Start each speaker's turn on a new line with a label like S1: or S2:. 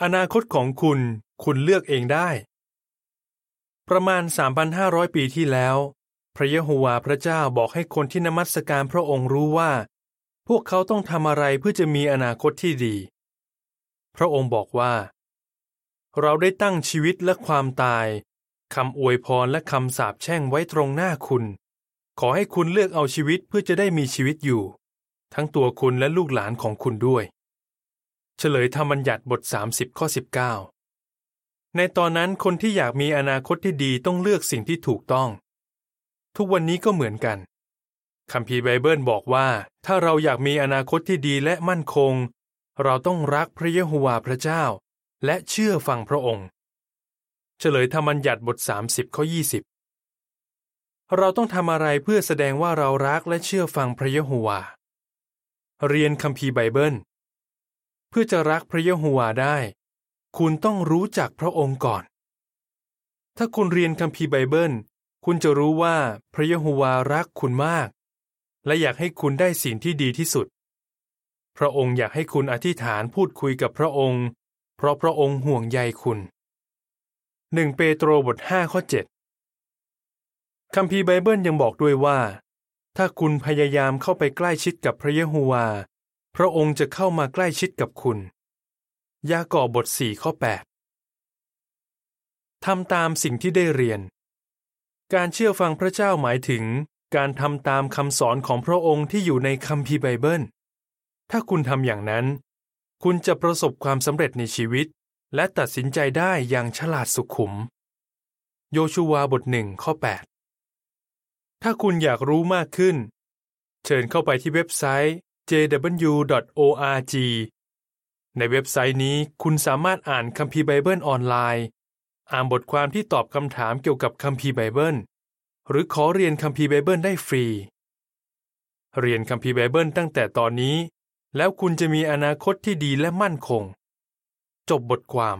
S1: อนาคตของคุณ คุณเลือกเองได้ ประมาณ 3,500 ปีที่แล้ว พระยะโฮวาห์พระเจ้าบอกให้คนที่นมัสการพระองค์รู้ว่า พวกเขาต้องทำอะไรเพื่อจะมีอนาคตที่ดี พระองค์บอกว่า เราได้ตั้งชีวิตและความตายคำอวยพรและคำสาปแช่งไว้ตรงหน้าคุณ ขอให้คุณเลือกเอาชีวิตเพื่อจะได้มีชีวิตอยู่ ทั้งตัวคุณและลูกหลานของคุณด้วย เฉลยธรรมบัญญัติบท 30 ข้อ 19 ในตอนนั้นคนที่อยากมีอนาคตที่ดีต้องเลือกสิ่งที่ถูกต้อง ทุกวันนี้ก็เหมือนกันคัมภีร์ไบเบิลบอกว่า ถ้าเราอยากมีอนาคตที่ดีและมั่นคง เราต้องรักพระเยโฮวาห์พระเจ้า และเชื่อฟังพระองค์ เฉลยธรรมบัญญัติบท 30 ข้อ 20 เราต้องทำอะไรเพื่อแสดงว่าเรารักและเชื่อฟังพระเยโฮวาห์เรียนคัมภีร์ไบเบิล เพื่อจะรักพระเยโฮวาห์ได้ คุณต้องรู้จักพระองค์ก่อน ถ้าคุณเรียนคัมภีร์ไบเบิล คุณจะรู้ว่าพระเยโฮวาห์รักคุณมาก และอยากให้คุณได้สิ่งที่ดีที่สุด พระองค์อยากให้คุณอธิษฐานพูดคุยกับพระองค์ เพราะพระองค์ห่วงใยคุณหนึ่งเปโตรบท5ข้อ7คัมภีร์ไบเบิลยังบอกด้วยว่า ถ้าคุณพยายามเข้าไปใกล้ชิดกับพระเยโฮวาห์ พระองค์จะเข้ามาใกล้ชิดกับคุณ ยากอบบท4ข้อ 8 ทำตามสิ่งที่ได้เรียน การเชื่อฟังพระเจ้าหมายถึง การทำตามคำสอนของพระองค์ที่อยู่ในคัมภีร์ไบเบิล ถ้าคุณทำอย่างนั้น คุณจะประสบความสำเร็จในชีวิต และตัดสินใจได้อย่างฉลาดสุขุม โยชูวาบทหนึ่งข้อ 8 ถ้าคุณอยากรู้มากขึ้น เชิญเข้าไปที่เว็บไซต์ jw.org ในเว็บไซต์นี้คุณสามารถอ่านคัมภีร์ไบเบิลออนไลน์ อ่านบทความที่ตอบคำถามเกี่ยวกับคัมภีร์ไบเบิล หรือขอเรียนคัมภีร์ไบเบิลได้ฟรี เรียนคัมภีร์ไบเบิลตั้งแต่ตอนนี้ แล้วคุณจะมีอนาคตที่ดีและมั่นคง จบบทความ